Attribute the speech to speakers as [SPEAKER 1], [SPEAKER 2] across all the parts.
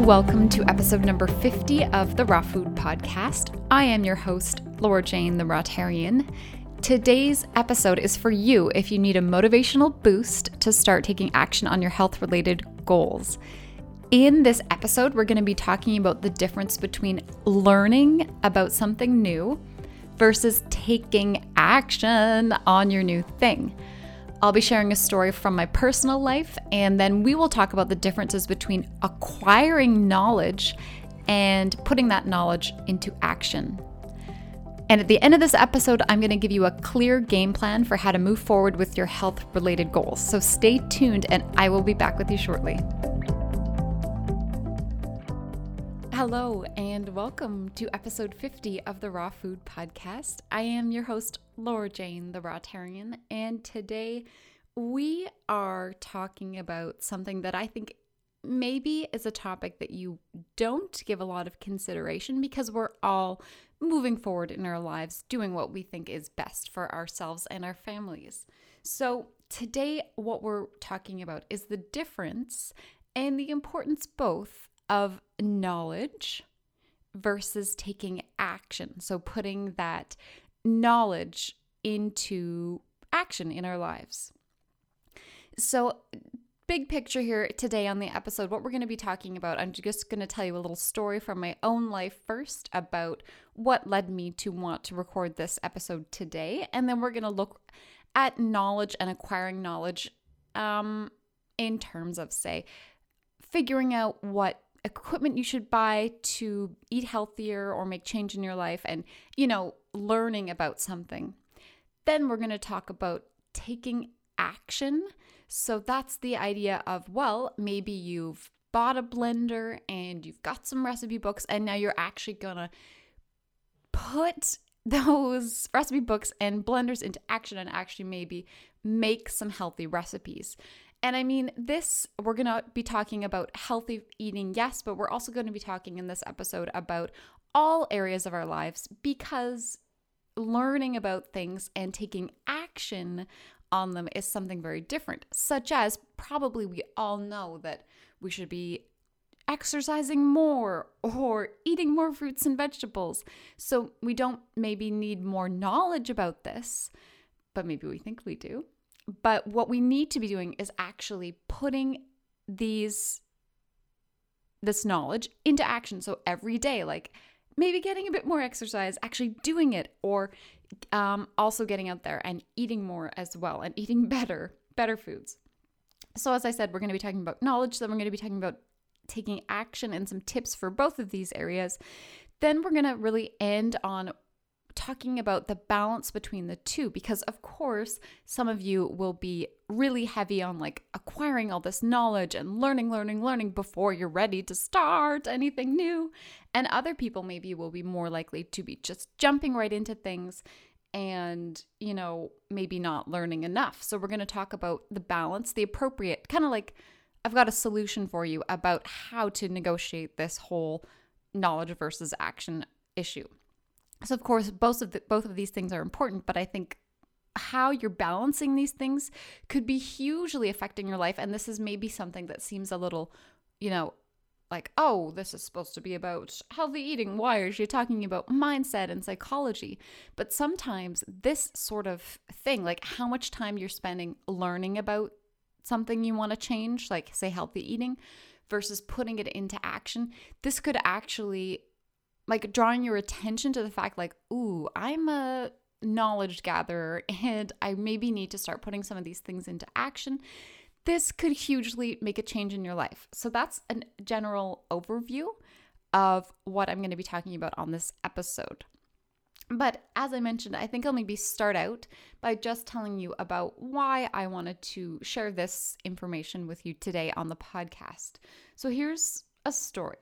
[SPEAKER 1] Welcome to episode number 50 of the Raw Food Podcast. I am your host, Laura Jane, the Rawtarian. Today's episode is for you if you need a motivational boost to start taking action on your health related goals. In this episode, we're going to be talking about the difference between learning about something new versus taking action on your new thing. I'll be sharing a story from my personal life, and then we will talk about the differences between acquiring knowledge and putting that knowledge into action. And at the end of this episode, I'm going to give you a clear game plan for how to move forward with your health related goals. So stay tuned, and I will be back with you shortly. Hello, and welcome to episode 50 of the Raw Food Podcast. I am your host, Laura Jane, the Rawtarian, and today we are talking about something that I think maybe is a topic that you don't give a lot of consideration because we're all moving forward in our lives, doing what we think is best for ourselves and our families. So, today, what we're talking about is the difference and the importance both of knowledge versus taking action. So, putting that knowledge into action in our lives. So, big picture here today on the episode, what we're going to be talking about, I'm just going to tell you a little story from my own life first about what led me to want to record this episode today. And then we're going to look at knowledge and acquiring knowledge um, in terms of, say, figuring out what equipment you should buy to eat healthier or make change in your life and, you know, learning about something. Then we're going to talk about taking action. So that's the idea of, well, maybe you've bought a blender and you've got some recipe books, and now you're actually going to put those recipe books and blenders into action and actually maybe make some healthy recipes. And I mean, this, we're going to be talking about healthy eating, yes, but we're also going to be talking in this episode about all areas of our lives because learning about things and taking action on them is something very different, such as probably we all know that we should be exercising more or eating more fruits and vegetables. So we don't maybe need more knowledge about this, but maybe we think we do. But what we need to be doing is actually putting these this knowledge into action. So every day, like maybe getting a bit more exercise, actually doing it, or um, also getting out there and eating more as well and eating better, better foods. So, as I said, we're going to be talking about knowledge, then we're going to be talking about taking action and some tips for both of these areas. Then we're going to really end on talking about the balance between the two because of course some of you will be really heavy on like acquiring all this knowledge and learning learning learning before you're ready to start anything new. And other people maybe will be more likely to be just jumping right into things and you know maybe not learning enough. So we're going to talk about the balance the appropriate kind of like I've got a solution for you about how to negotiate this whole knowledge versus action issue so of course, both of the, both of these things are important, but I think how you're balancing these things could be hugely affecting your life. And this is maybe something that seems a little, you know, like, oh, this is supposed to be about healthy eating. Why are you talking about mindset and psychology? But sometimes this sort of thing, like how much time you're spending learning about something you want to change, like say healthy eating, versus putting it into action, this could actually like drawing your attention to the fact like ooh i'm a knowledge gatherer and i maybe need to start putting some of these things into action. This could hugely make a change in your life. So that's a general overview of what i'm going to be talking about on this episode. But as I mentioned, I think I'll maybe start out by just telling you about why I wanted to share this information with you today on the podcast. So here's a story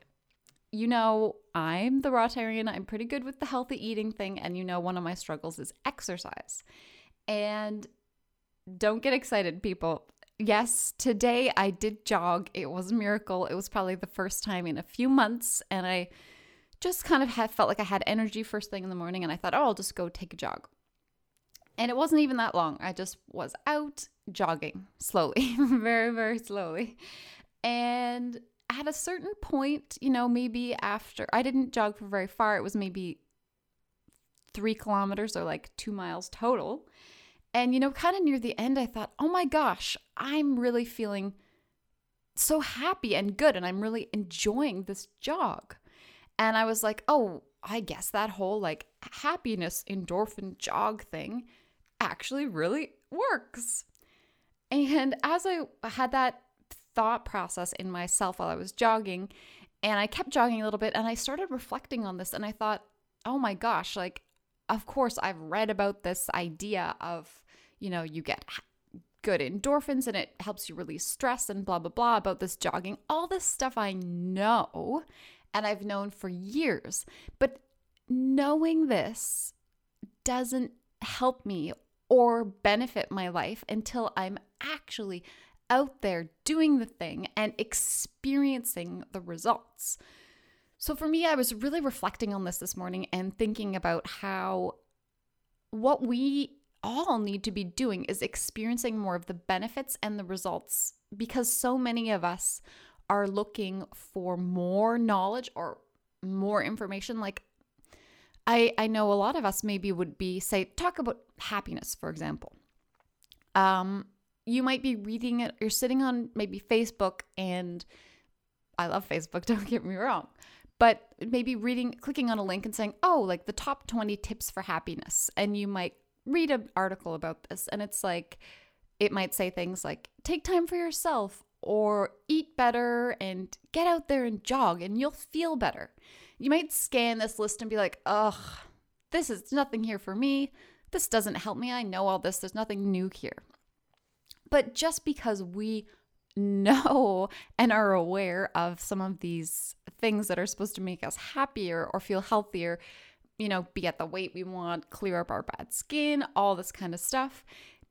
[SPEAKER 1] you know, I'm the Rawtarian. I'm pretty good with the healthy eating thing. And you know, one of my struggles is exercise. And don't get excited, people. Yes, today I did jog. It was a miracle. It was probably the first time in a few months. And I just kind of had, felt like I had energy first thing in the morning. And I thought, oh, I'll just go take a jog. And it wasn't even that long. I just was out jogging slowly, very, very slowly. And at a certain point, you know, maybe after I didn't jog for very far, it was maybe three kilometers or like two miles total. And, you know, kind of near the end, I thought, oh my gosh, I'm really feeling so happy and good. And I'm really enjoying this jog. And I was like, oh, I guess that whole like happiness endorphin jog thing actually really works. And as I had that thought process in myself while I was jogging, and I kept jogging a little bit, and I started reflecting on this, and I thought, oh my gosh, like, of course, I've read about this idea of, you know, you get good endorphins and it helps you release stress and blah, blah, blah about this jogging. All this stuff I know and I've known for years. But knowing this doesn't help me or benefit my life until I'm actually out there doing the thing and experiencing the results. So for me, I was really reflecting on this this morning and thinking about how what we all need to be doing is experiencing more of the benefits and the results because so many of us are looking for more knowledge or more information like I I know a lot of us maybe would be say talk about happiness for example. Um you might be reading it you're sitting on maybe Facebook and I love Facebook, don't get me wrong. But maybe reading clicking on a link and saying, "Oh, like the top 20 tips for happiness." And you might read an article about this and it's like it might say things like take time for yourself or eat better and get out there and jog and you'll feel better. You might scan this list and be like, ugh, this is nothing here for me. This doesn't help me. I know all this. There's nothing new here. But just because we know and are aware of some of these things that are supposed to make us happier or feel healthier, you know, be at the weight we want, clear up our bad skin, all this kind of stuff,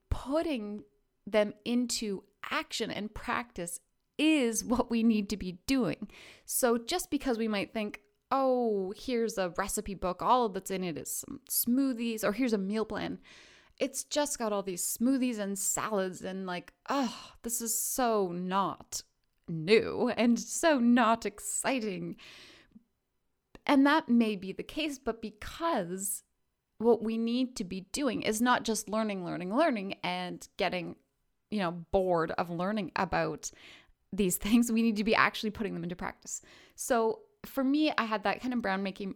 [SPEAKER 1] putting them into action and practice is what we need to be doing. So just because we might think, oh, here's a recipe book, all that's in it is some smoothies, or here's a meal plan. It's just got all these smoothies and salads, and like, oh, this is so not new and so not exciting. And that may be the case, but because what we need to be doing is not just learning, learning, learning, and getting you know, bored of learning about these things. We need to be actually putting them into practice. So for me, I had that kind of brown making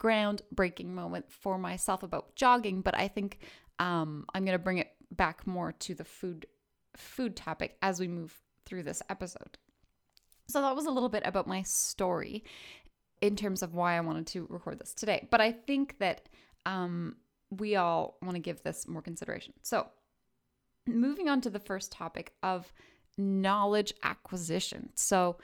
[SPEAKER 1] groundbreaking moment for myself about jogging, but I think um, I'm going to bring it back more to the food food topic as we move through this episode. So that was a little bit about my story in terms of why I wanted to record this today. But I think that um, we all want to give this more consideration. So moving on to the first topic of knowledge acquisition. So,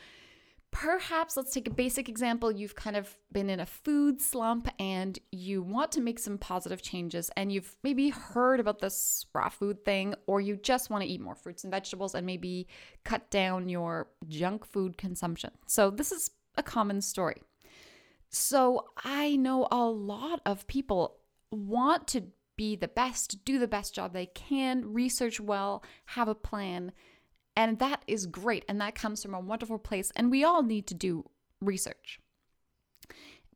[SPEAKER 1] perhaps let's take a basic example. You've kind of been in a food slump and you want to make some positive changes, and you've maybe heard about this raw food thing, or you just want to eat more fruits and vegetables and maybe cut down your junk food consumption. So, this is a common story. So, I know a lot of people want to be the best, do the best job they can, research well, have a plan. And that is great. And that comes from a wonderful place. And we all need to do research.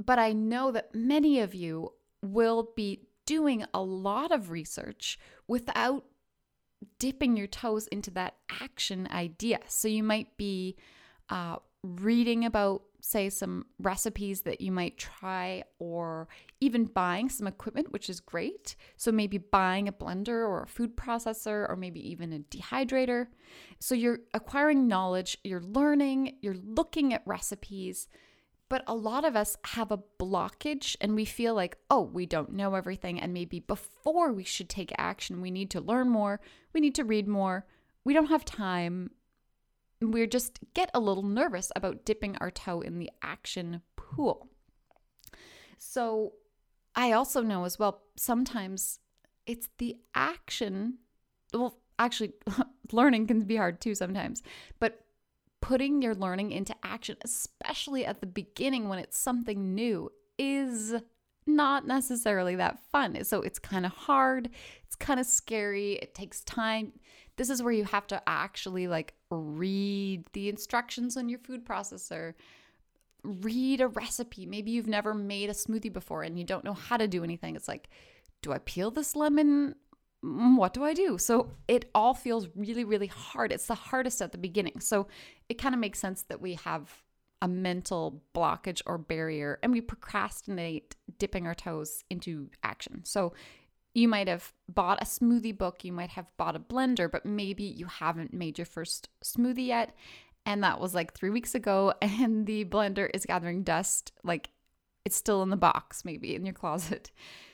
[SPEAKER 1] But I know that many of you will be doing a lot of research without dipping your toes into that action idea. So you might be uh, reading about say, some recipes that you might try, or even buying some equipment, which is great. So, maybe buying a blender or a food processor, or maybe even a dehydrator. So, you're acquiring knowledge, you're learning, you're looking at recipes. But a lot of us have a blockage and we feel like, oh, we don't know everything. And maybe before we should take action, we need to learn more, we need to read more, we don't have time, we just get a little nervous about dipping our toe in the action pool. So, I also know as well, sometimes it's the action. Well, actually, learning can be hard too sometimes, but putting your learning into action, especially at the beginning when it's something new, is not necessarily that fun. So it's kind of hard, it's kind of scary, it takes time. This is where you have to actually like read the instructions on your food processor, read a recipe. Maybe you've never made a smoothie before and you don't know how to do anything. It's like, do I peel this lemon? Mm, what do I do? So it all feels really, really hard. It's the hardest at the beginning. So it kind of makes sense that we have a mental blockage or barrier and we procrastinate dipping our toes into action. So you might have bought a smoothie book, you might have bought a blender, but maybe you haven't made your first smoothie yet. And that was like three weeks ago, and the blender is gathering dust. Like it's still in the box, maybe in your closet.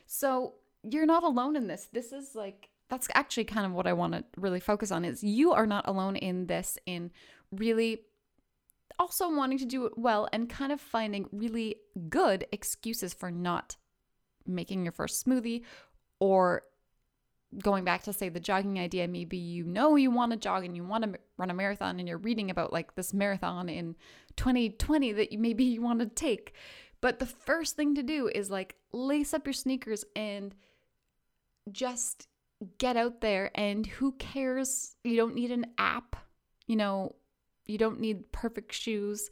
[SPEAKER 1] So you're not alone in this. This is like, that's actually kind of what I want to really focus on is you are not alone in this, in really also wanting to do it well and kind of finding really good excuses for not making your first smoothie or going back to say the jogging idea maybe you know you want to jog and you want to run a marathon and you're reading about like this marathon in 2020 that you maybe you want to take. But the first thing to do is like lace up your sneakers and just get out there and who cares? You don't need an app you know you don't need perfect shoes.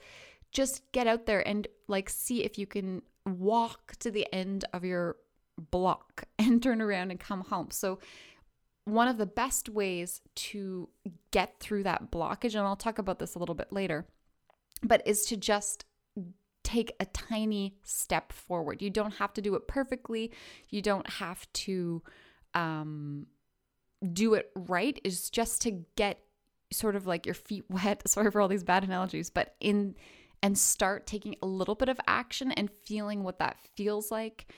[SPEAKER 1] Just get out there and like see if you can walk to the end of your block and turn around and come home. So, one of the best ways to get through that blockage, and I'll talk about this a little bit later, but is to just take a tiny step forward. You don't have to do it perfectly. You don't have to um, do it right. It's just to get sort of like your feet wet. Sorry for all these bad analogies, but in and start taking a little bit of action and feeling what that feels like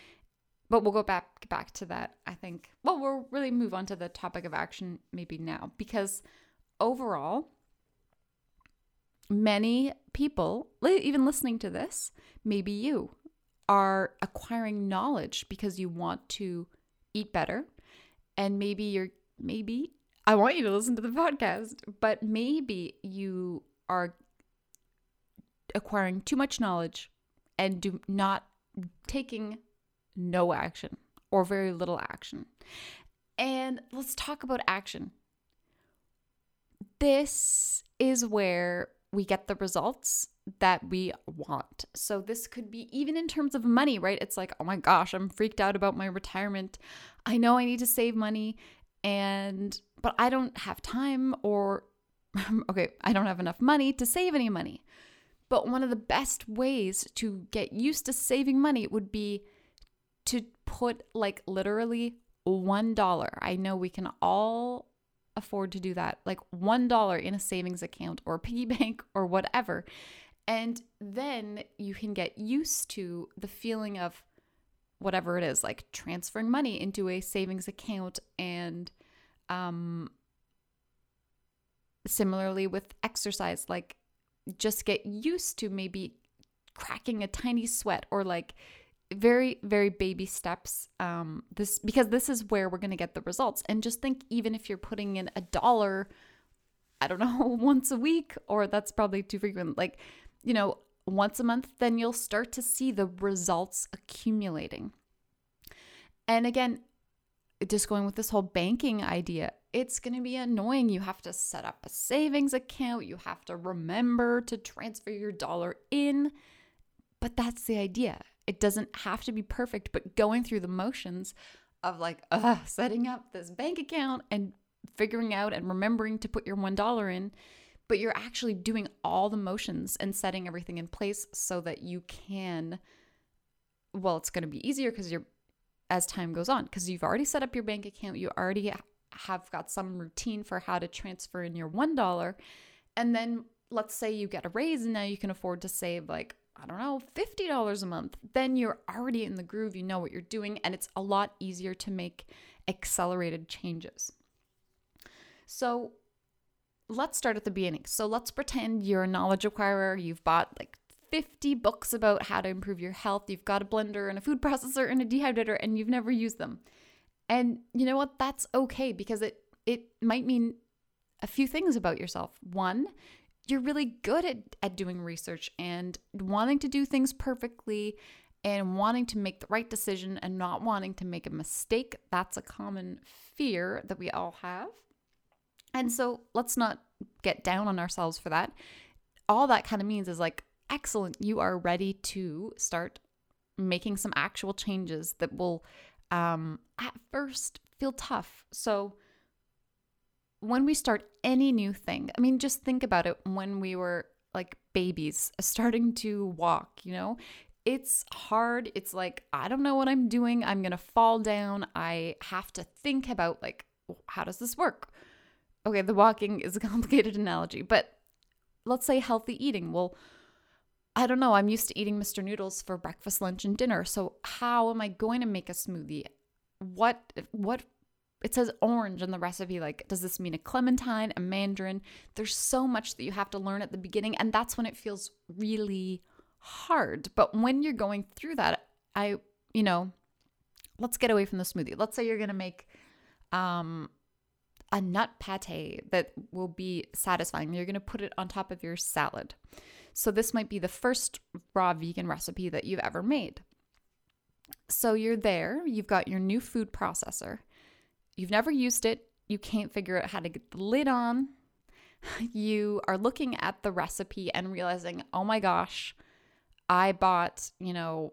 [SPEAKER 1] but we'll go back back to that i think. Well we'll really move on to the topic of action maybe now because overall many people even listening to this maybe you are acquiring knowledge because you want to eat better. And maybe you're maybe i want you to listen to the podcast but maybe you are acquiring too much knowledge and do not taking no action or very little action. And let's talk about action. This is where we get the results that we want. So, this could be even in terms of money, right? It's like, oh my gosh, I'm freaked out about my retirement. I know I need to save money, and but I don't have time, or okay, I don't have enough money to save any money. But one of the best ways to get used to saving money would be to put like literally $1. I know we can all afford to do that, like $1 in a savings account or piggy bank or whatever. And then you can get used to the feeling of whatever it is, like transferring money into a savings account and um similarly with exercise, like just get used to maybe cracking a tiny sweat or like very very baby steps um this because this is where we're going to get the results. And just think even if you're putting in a dollar i don't know once a week or that's probably too frequent like you know once a month then you'll start to see the results accumulating. And again just going with this whole banking idea it's going to be annoying. You have to set up a savings account. You have to remember to transfer your dollar in. But that's the idea it doesn't have to be perfect, but going through the motions of like, uh, setting up this bank account and figuring out and remembering to put your $1 in, but you're actually doing all the motions and setting everything in place so that you can well, it's going to be easier because you're as time goes on because you've already set up your bank account, you already have got some routine for how to transfer in your $1 and then let's say you get a raise and now you can afford to save like I don't know, $50 a month, then you're already in the groove. You know what you're doing, and it's a lot easier to make accelerated changes. So let's start at the beginning. So let's pretend you're a knowledge acquirer. You've bought like 50 books about how to improve your health. You've got a blender and a food processor and a dehydrator, and you've never used them. And you know what? That's okay because it it might mean a few things about yourself. One, you're really good at, at doing research and wanting to do things perfectly and wanting to make the right decision and not wanting to make a mistake. That's a common fear that we all have. And so let's not get down on ourselves for that. All that kind of means is like, excellent, you are ready to start making some actual changes that will um, at first feel tough. So, when we start any new thing, I mean, just think about it when we were like babies starting to walk, you know, it's hard. It's like, I don't know what I'm doing. I'm going to fall down. I have to think about, like, how does this work? Okay, the walking is a complicated analogy, but let's say healthy eating. Well, I don't know. I'm used to eating Mr. Noodles for breakfast, lunch, and dinner. So how am I going to make a smoothie? What what it says orange in the recipe like does this mean a clementine, a mandarin? There's so much that you have to learn at the beginning and that's when it feels really hard. But when you're going through that, I you know, let's get away from the smoothie. Let's say you're going to make um a nut pate that will be satisfying. You're going to put it on top of your salad. So, this might be the first raw vegan recipe that you've ever made. So, you're there, you've got your new food processor, you've never used it, you can't figure out how to get the lid on. You are looking at the recipe and realizing, oh my gosh, I bought, you know,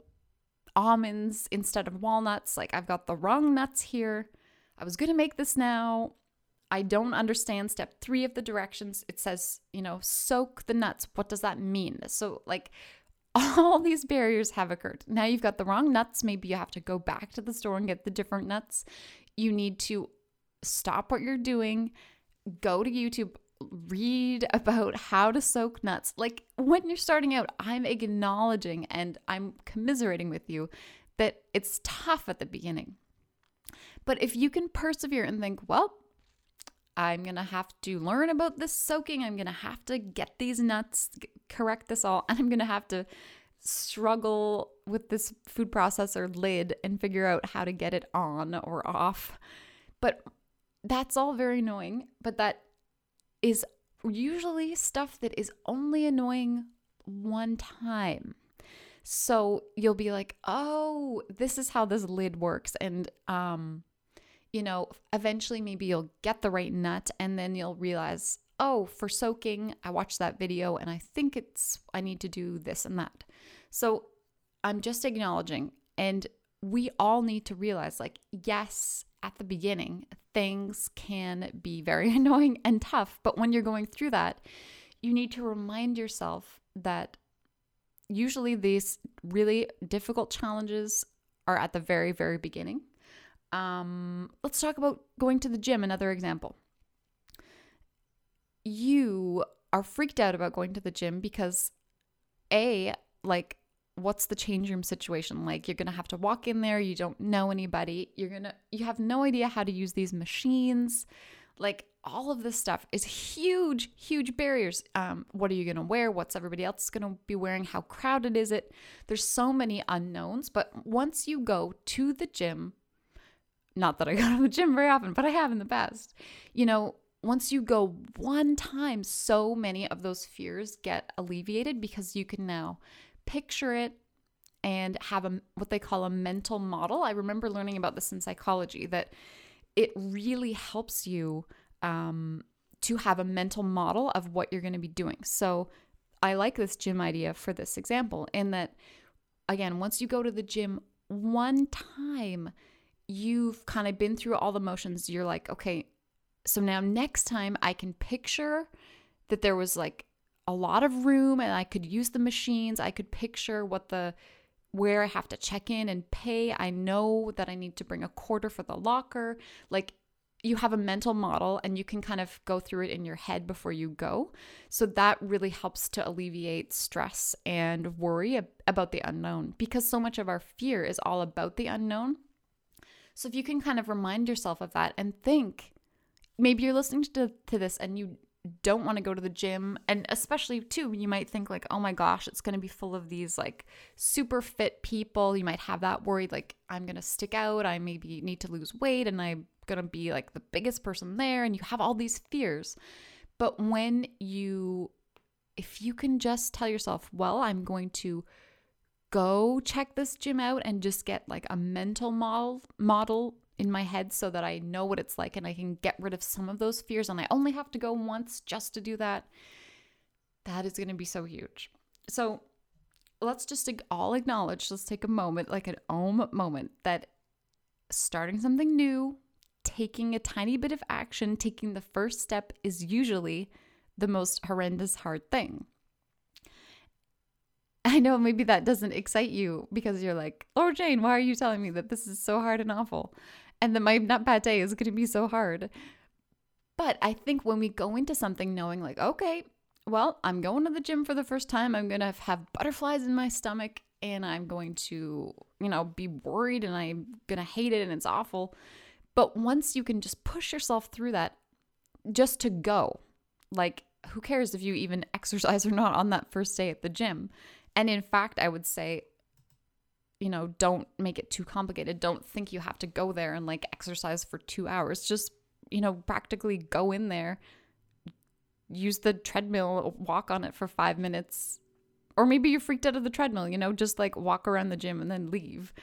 [SPEAKER 1] almonds instead of walnuts. Like, I've got the wrong nuts here. I was going to make this now. I don't understand step three of the directions. It says, you know, soak the nuts. What does that mean? So, like, all these barriers have occurred. Now you've got the wrong nuts. Maybe you have to go back to the store and get the different nuts. You need to stop what you're doing, go to YouTube, read about how to soak nuts. Like, when you're starting out, I'm acknowledging and I'm commiserating with you that it's tough at the beginning. But if you can persevere and think, well, I'm going to have to learn about this soaking. I'm going to have to get these nuts, correct this all, and I'm going to have to struggle with this food processor lid and figure out how to get it on or off. But that's all very annoying, but that is usually stuff that is only annoying one time. So you'll be like, "Oh, this is how this lid works." And um you know, eventually maybe you'll get the right nut and then you'll realize, oh, for soaking, I watched that video and I think it's, I need to do this and that. So I'm just acknowledging. And we all need to realize, like, yes, at the beginning, things can be very annoying and tough. But when you're going through that, you need to remind yourself that usually these really difficult challenges are at the very, very beginning. Um, let's talk about going to the gym, another example. You are freaked out about going to the gym because, A, like, what's the change room situation like? You're gonna have to walk in there, you don't know anybody, you're gonna, you have no idea how to use these machines. Like, all of this stuff is huge, huge barriers. Um, what are you gonna wear? What's everybody else gonna be wearing? How crowded is it? There's so many unknowns, but once you go to the gym, not that I go to the gym very often, but I have in the past. You know, once you go one time, so many of those fears get alleviated because you can now picture it and have a what they call a mental model. I remember learning about this in psychology that it really helps you um, to have a mental model of what you're going to be doing. So I like this gym idea for this example in that again, once you go to the gym one time, you've kind of been through all the motions, you're like, okay, so now next time I can picture that there was like a lot of room and I could use the machines. I could picture what the where I have to check in and pay. I know that I need to bring a quarter for the locker. Like you have a mental model and you can kind of go through it in your head before you go. So that really helps to alleviate stress and worry about the unknown because so much of our fear is all about the unknown. So if you can kind of remind yourself of that and think, maybe you're listening to, to this and you don't want to go to the gym and especially too you might think like oh my gosh it's going to be full of these like super fit people. You might have that worry like i'm going to stick out i maybe need to lose weight and i'm going to be like the biggest person there and you have all these fears. But when you if you can just tell yourself well i'm going to go check this gym out and just get like a mental model model in my head so that I know what it's like and I can get rid of some of those fears and I only have to go once just to do that, that is going to be so huge. So let's just all acknowledge, let's take a moment, like an om moment, that starting something new, taking a tiny bit of action, taking the first step is usually the most horrendous hard thing. I know maybe that doesn't excite you because you're like, oh, Jane, why are you telling me that this is so hard and awful? And that my not bad day is going to be so hard. But I think when we go into something knowing, like, okay, well, I'm going to the gym for the first time, I'm going to have butterflies in my stomach and I'm going to, you know, be worried and I'm going to hate it and it's awful. But once you can just push yourself through that, just to go, like, who cares if you even exercise or not on that first day at the gym? And in fact, I would say, you know, don't make it too complicated. Don't think you have to go there and like exercise for two hours. Just, you know, practically go in there, use the treadmill, walk on it for five minutes. Or maybe you're freaked out of the treadmill, you know, just like walk around the gym and then leave.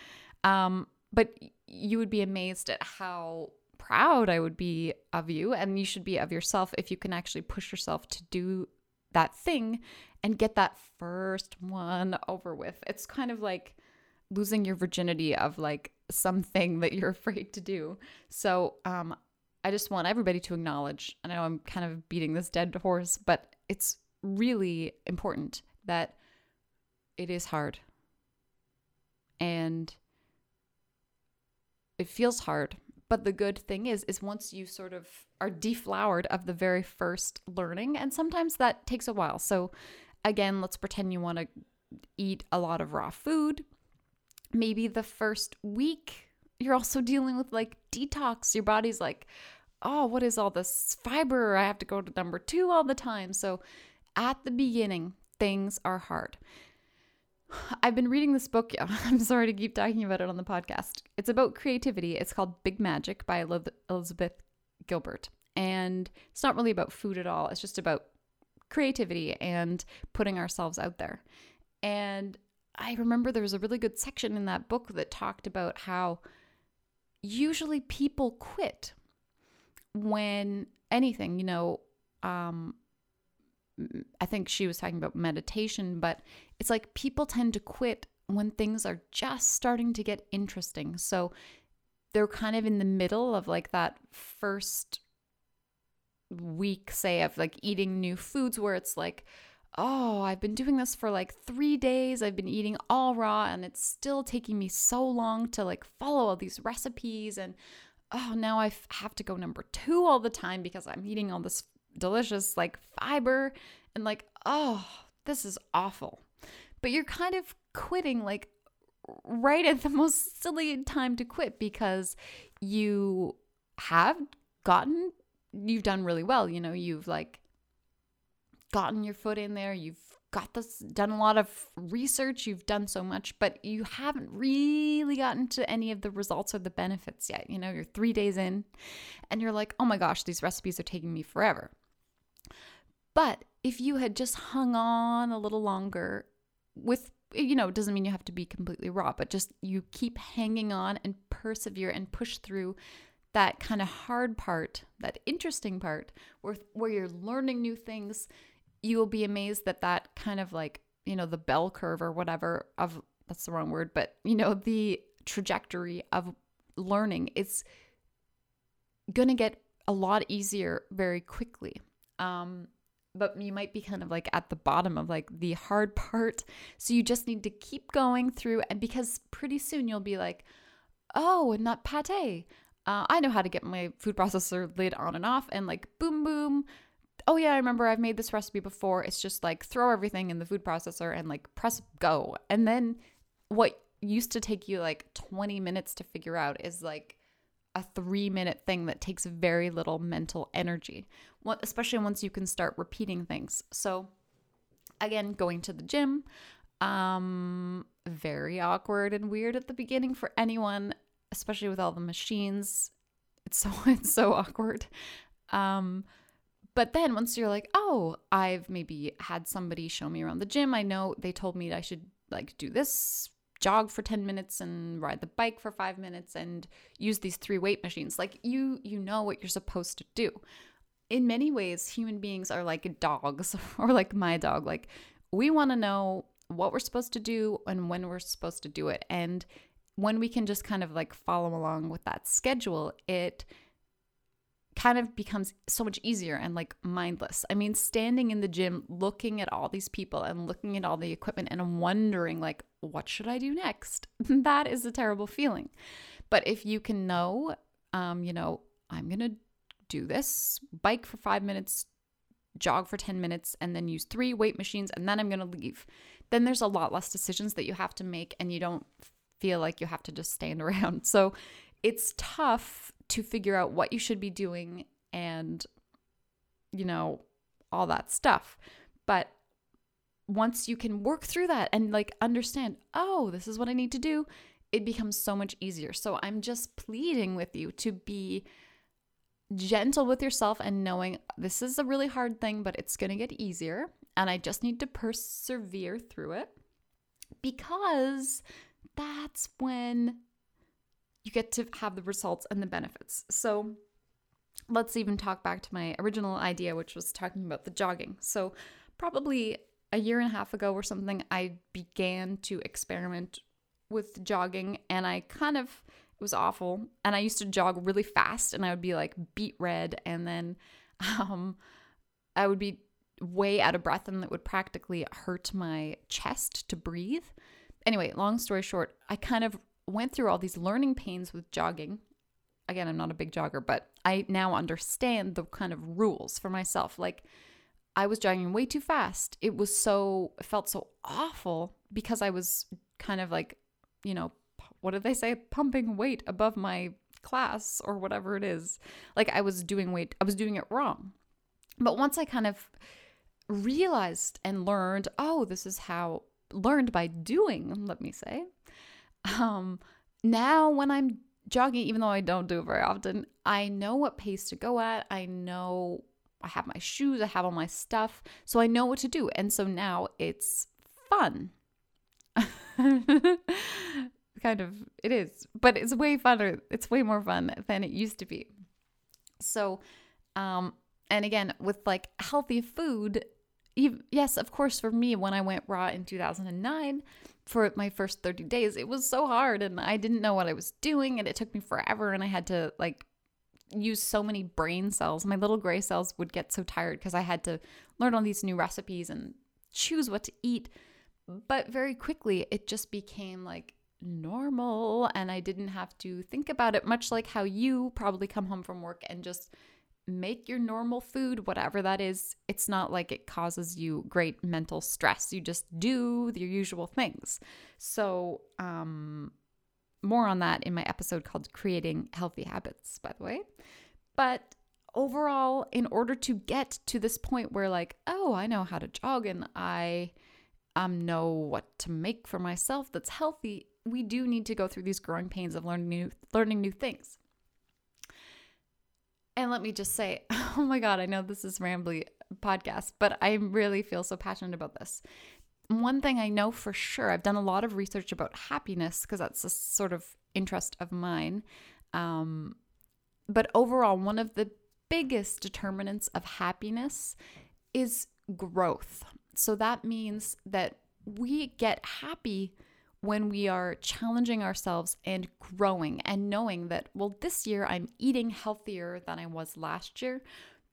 [SPEAKER 1] Um, but you would be amazed at how proud I would be of you. And you should be of yourself if you can actually push yourself to do that thing and get that first one over with. It's kind of like losing your virginity of like something that you're afraid to do. So, um, I just want everybody to acknowledge. I know I'm kind of beating this dead horse, but it's really important that it is hard. And it feels hard. But the good thing is, is once you sort of are deflowered of the very first learning, and sometimes that takes a while. So Again, let's pretend you want to eat a lot of raw food. Maybe the first week, you're also dealing with like detox. Your body's like, oh, what is all this fiber? I have to go to number two all the time. So at the beginning, things are hard. I've been reading this book. I'm sorry to keep talking about it on the podcast. It's about creativity. It's called Big Magic by Elizabeth Gilbert. And it's not really about food at all. It's just about creativity and putting ourselves out there. And I remember there was a really good section in that book that talked about how usually people quit when anything, you know, um, I think she was talking about meditation, but it's like people tend to quit when things are just starting to get interesting. So they're kind of in the middle of like that first week, say, of like eating new foods where it's like, oh, I've been doing this for like three days. I've been eating all raw and it's still taking me so long to like follow all these recipes. And oh, now I have to go number two all the time because I'm eating all this delicious like fiber. And like, oh, this is awful. But you're kind of quitting like right at the most silly time to quit because you have gotten you've done really well. You know, you've like gotten your foot in there, you've got this, done a lot of research, you've done so much, but you haven't really gotten to any of the results or the benefits yet. You know, you're three days in and you're like, oh my gosh, these recipes are taking me forever. But if you had just hung on a little longer with you know, it doesn't mean you have to be completely raw, but just you keep hanging on and persevere and push through that kind of hard part, that interesting part where where you're learning new things, you will be amazed that that kind of like, you know, the bell curve or whatever of that's the wrong word, but you know, the trajectory of learning is going to get a lot easier very quickly. Um but you might be kind of like at the bottom of like the hard part. So you just need to keep going through and because pretty soon you'll be like, "Oh, nut pate. Uh, I know how to get my food processor lid on and off, and like boom, boom. Oh, yeah, I remember I've made this recipe before. It's just like throw everything in the food processor and like press go. And then what used to take you like 20 minutes to figure out is like a three minute thing that takes very little mental energy, especially once you can start repeating things. So, again, going to the gym, um, very awkward and weird at the beginning for anyone especially with all the machines. It's so it's so awkward. Um, but then once you're like, oh, I've maybe had somebody show me around the gym. I know they told me I should like do this jog for 10 minutes and ride the bike for 5 minutes and use these three weight machines. Like you you know what you're supposed to do. In many ways human beings are like dogs or like my dog. Like we want to know what we're supposed to do and when we're supposed to do it. And when we can just kind of like follow along with that schedule it kind of becomes so much easier and like mindless. I mean, standing in the gym, looking at all these people and looking at all the equipment and wondering, like, what should I do next? that is a terrible feeling. But if you can know, um, you know, I'm going to do this, bike for five minutes, jog for 10 minutes, and then use three weight machines, and then I'm going to leave, then there's a lot less decisions that you have to make and you don't feel like you have to just stand around. So it's tough to figure out what you should be doing and, you know, all that stuff. But once you can work through that and like understand, oh, this is what I need to do, it becomes so much easier. So I'm just pleading with you to be gentle with yourself and knowing this is a really hard thing, but it's going to get easier. And I just need to persevere through it because that's when you get to have the results and the benefits. So let's even talk back to my original idea, which was talking about the jogging. So, probably a year and a half ago or something, I began to experiment with jogging and I kind of it was awful and I used to jog really fast and I would be like beet red and then um I would be way out of breath and it would practically hurt my chest to breathe. Anyway, long story short, I kind of went through all these learning pains with jogging. Again, I'm not a big jogger, but I now understand the kind of rules for myself. Like, I was jogging way too fast. It was so, it felt so awful because I was kind of like, you know, what did they say? Pumping weight above my class or whatever it is. Like, I was doing weight, I was doing it wrong. But once I kind of realized and learned, oh, this is how, learned by doing, let me say, um, now, when I'm jogging, even though I don't do it very often, I know what pace to go at. I know I have my shoes, I have all my stuff, so I know what to do. And so now it's fun. kind of, it is, but it's way funner. It's way more fun than it used to be. So, um, and again, with like healthy food, yes, of course, for me, when I went raw in 2009, for my first 30 days, it was so hard and I didn't know what I was doing and it took me forever and I had to like use so many brain cells. My little gray cells would get so tired because I had to learn all these new recipes and choose what to eat. But very quickly, it just became like normal and I didn't have to think about it, much like how you probably come home from work and just make your normal food, whatever that is. It's not like it causes you great mental stress. You just do your usual things. So, um, more on that in my episode called Creating Healthy Habits, by the way. But overall, in order to get to this point where, like, oh, I know how to jog and I um, know what to make for myself that's healthy, we do need to go through these growing pains of learning new, learning new things. And let me just say, oh my God, I know this is rambly podcast, but I really feel so passionate about this. One thing I know for sure, I've done a lot of research about happiness because that's a sort of interest of mine. Um, but overall, one of the biggest determinants of happiness is growth. So that means that we get happy when we are challenging ourselves and growing and knowing that, well, this year I'm eating healthier than I was last year.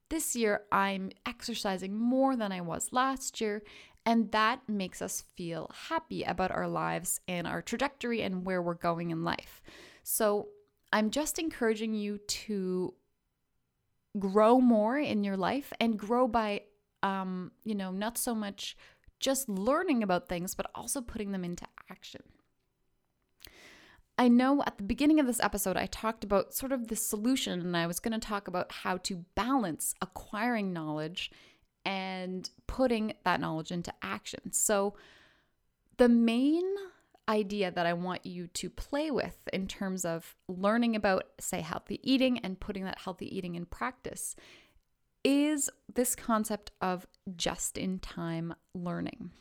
[SPEAKER 1] This year I'm exercising more than I was last year. And that makes us feel happy about our lives and our trajectory and where we're going in life. So I'm just encouraging you to grow more in your life and grow by, um, you know, not so much just learning about things, but also putting them into action. I know at the beginning of this episode, I talked about sort of the solution, and I was going to talk about how to balance acquiring knowledge and putting that knowledge into action. So, the main idea that I want you to play with in terms of learning about, say, healthy eating and putting that healthy eating in practice is this concept of just in time learning.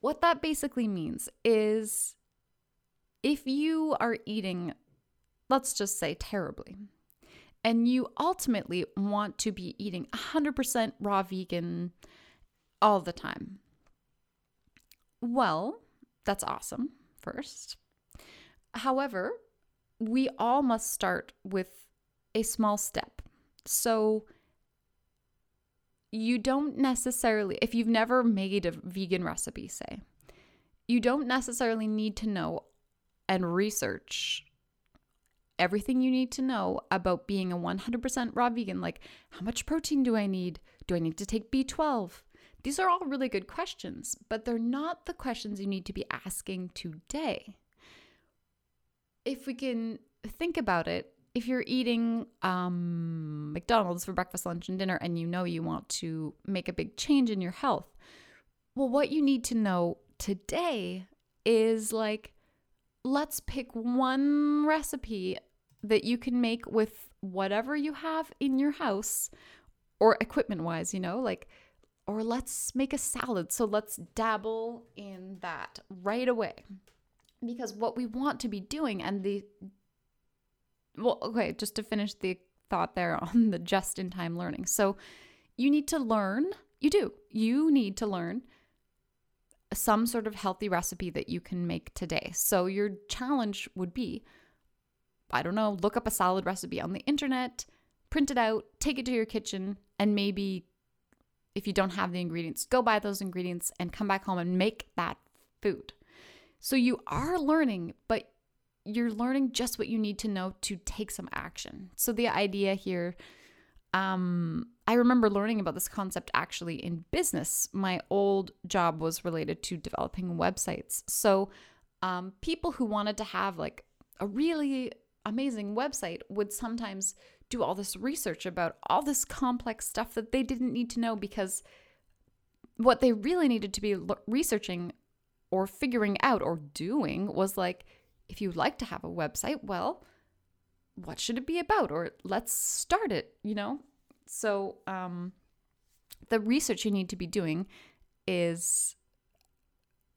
[SPEAKER 1] What that basically means is if you are eating, let's just say terribly, and you ultimately want to be eating 100% raw vegan all the time, well, that's awesome, first. However, we all must start with a small step. So, you don't necessarily, if you've never made a vegan recipe, say, you don't necessarily need to know and research everything you need to know about being a 100% raw vegan. Like, how much protein do I need? Do I need to take B12? These are all really good questions, but they're not the questions you need to be asking today. If we can think about it, if you're eating um, McDonald's for breakfast, lunch, and dinner, and you know you want to make a big change in your health, well, what you need to know today is like, let's pick one recipe that you can make with whatever you have in your house or equipment wise, you know, like, or let's make a salad. So let's dabble in that right away. Because what we want to be doing, and the, well, okay, just to finish the thought there on the just in time learning. So you need to learn, you do, you need to learn some sort of healthy recipe that you can make today. So your challenge would be I don't know, look up a salad recipe on the internet, print it out, take it to your kitchen, and maybe if you don't have the ingredients, go buy those ingredients and come back home and make that food. So you are learning, but you're learning just what you need to know to take some action. So the idea here um I remember learning about this concept actually in business. My old job was related to developing websites. So um people who wanted to have like a really amazing website would sometimes do all this research about all this complex stuff that they didn't need to know because what they really needed to be researching or figuring out or doing was like if you'd like to have a website, well, what should it be about or let's start it, you know? So, um the research you need to be doing is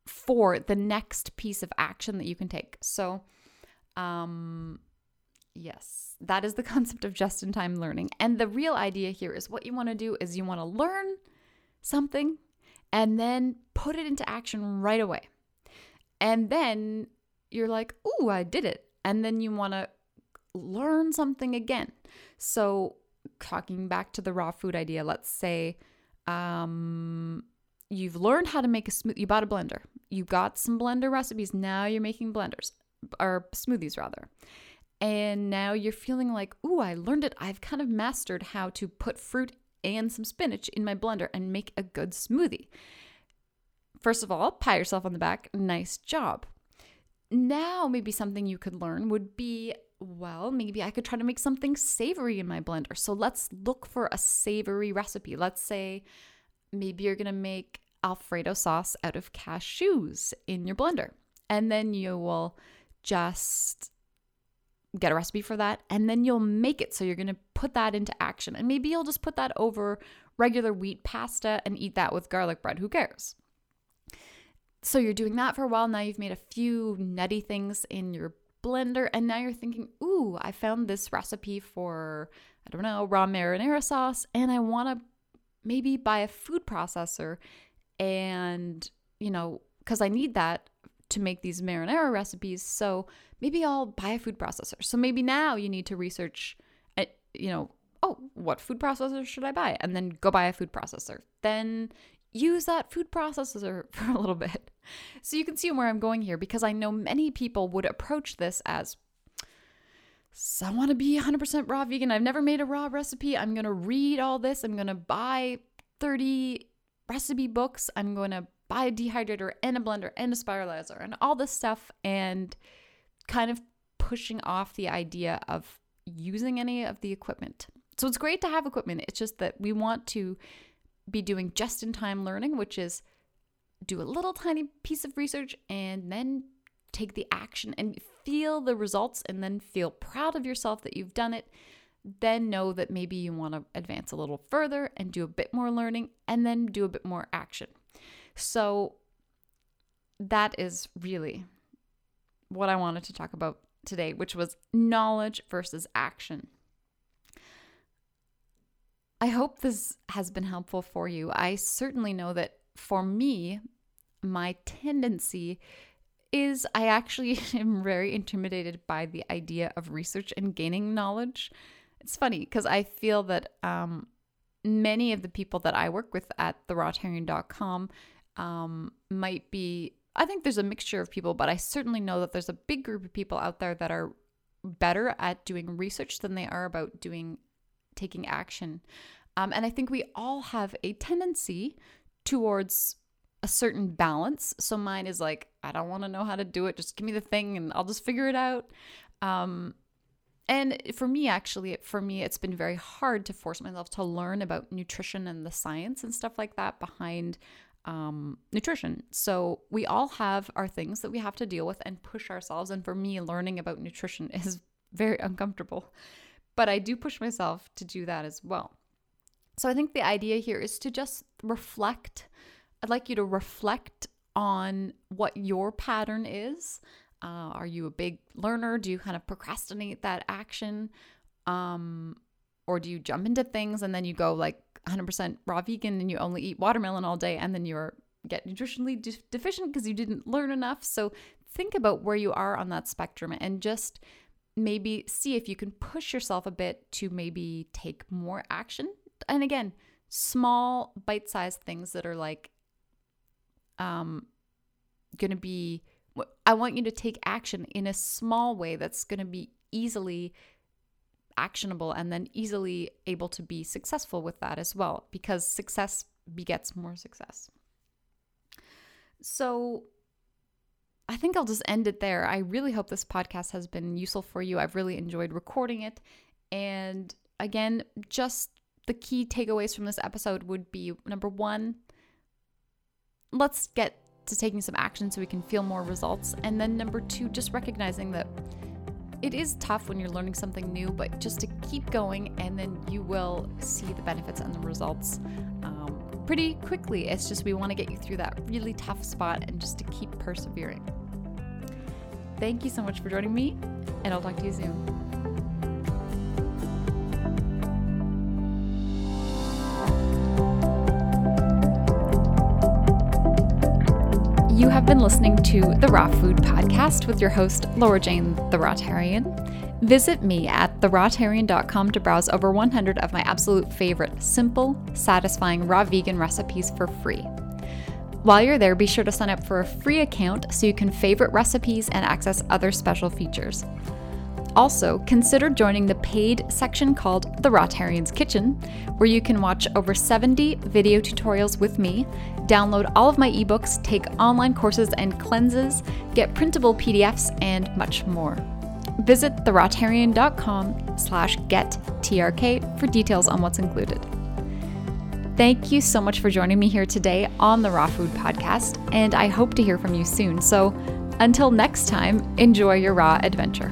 [SPEAKER 1] for the next piece of action that you can take. So, um Yes, that is the concept of just in time learning. And the real idea here is what you want to do is you want to learn something and then put it into action right away. And then you're like, ooh, I did it. And then you want to learn something again. So, talking back to the raw food idea, let's say um, you've learned how to make a smoothie, you bought a blender, you got some blender recipes, now you're making blenders or smoothies rather and now you're feeling like, ooh, I learned it. I've kind of mastered how to put fruit and some spinach in my blender and make a good smoothie. First of all, pat yourself on the back. Nice job. Now, maybe something you could learn would be well, maybe I could try to make something savory in my blender. So let's look for a savory recipe. Let's say maybe you're going to make Alfredo sauce out of cashews in your blender. And then you will just get a recipe for that, and then you'll make it. So you're going to put that into action. And maybe you'll just put that over regular wheat pasta and eat that with garlic bread. Who cares? So you're doing that for a while. Now you've made a few nutty things in your blender, and now you're thinking, ooh, I found this recipe for, I don't know, raw marinara sauce, and I want to maybe buy a food processor and, you know, because I need that to make these marinara recipes. So maybe I'll buy a food processor. So maybe now you need to research, uh, you know, oh, what food processor should I buy? And then go buy a food processor. Then use that food processor for a little bit. So you can see where I'm going here because I know many people would approach this as so I want to be 100% raw vegan. I've never made a raw recipe. I'm going to read all this. I'm going to buy 30 recipe books. I'm going to buy a dehydrator and a blender and a spiralizer and all this stuff and kind of pushing off the idea of using any of the equipment. So it's great to have equipment. It's just that we want to be doing just in time learning, which is do a little tiny piece of research and then take the action and feel the results and then feel proud of yourself that you've done it. Then know that maybe you want to advance a little further and do a bit more learning and then do a bit more action. So that is really what I wanted to talk about today, which was knowledge versus action. I hope this has been helpful for you. I certainly know that for me, my tendency is I actually am very intimidated by the idea of research and gaining knowledge. It's funny because I feel that um, many of the people that I work with at therawtarian.com um, might be, I think there's a mixture of people, but I certainly know that there's a big group of people out there that are better at doing research than they are about doing taking action. Um, and I think we all have a tendency towards a certain balance. So mine is like, I don't want to know how to do it. Just give me the thing and I'll just figure it out. Um, and for me, actually, for me, it's been very hard to force myself to learn about nutrition and the science and stuff like that behind um, nutrition. So we all have our things that we have to deal with and push ourselves. And for me, learning about nutrition is very uncomfortable, but I do push myself to do that as well. So I think the idea here is to just reflect. I'd like you to reflect on what your pattern is uh, are you a big learner? Do you kind of procrastinate that action? Um, or do you jump into things and then you go like 100% raw vegan and you only eat watermelon all day and then you're get nutritionally de- deficient because you didn't learn enough? So think about where you are on that spectrum and just maybe see if you can push yourself a bit to maybe take more action. And again, small bite-sized things that are like um going to be I want you to take action in a small way that's going to be easily actionable and then easily able to be successful with that as well, because success begets more success. So, I think I'll just end it there. I really hope this podcast has been useful for you. I've really enjoyed recording it. And again, just the key takeaways from this episode would be number one, let's get to taking some action so we can feel more results. And then number two, just recognizing that it is tough when you're learning something new, but just to keep going and then you will see the benefits and the results um, pretty quickly. It's just we want to get you through that really tough spot and just to keep persevering. Thank you so much for joining me, and I'll talk to you soon. You have been listening to the Raw Food Podcast with your host, Laura Jane, the Rawtarian. Visit me at therawtarian.com to browse over 100 of my absolute favorite simple, satisfying raw vegan recipes for free. While you're there, be sure to sign up for a free account so you can favorite recipes and access other special features. Also, consider joining the paid section called The Rawtarian's Kitchen, where you can watch over 70 video tutorials with me, download all of my ebooks, take online courses and cleanses, get printable PDFs, and much more. Visit therawtarian.com slash gettrk for details on what's included. Thank you so much for joining me here today on the Raw Food Podcast, and I hope to hear from you soon. So until next time, enjoy your raw adventure.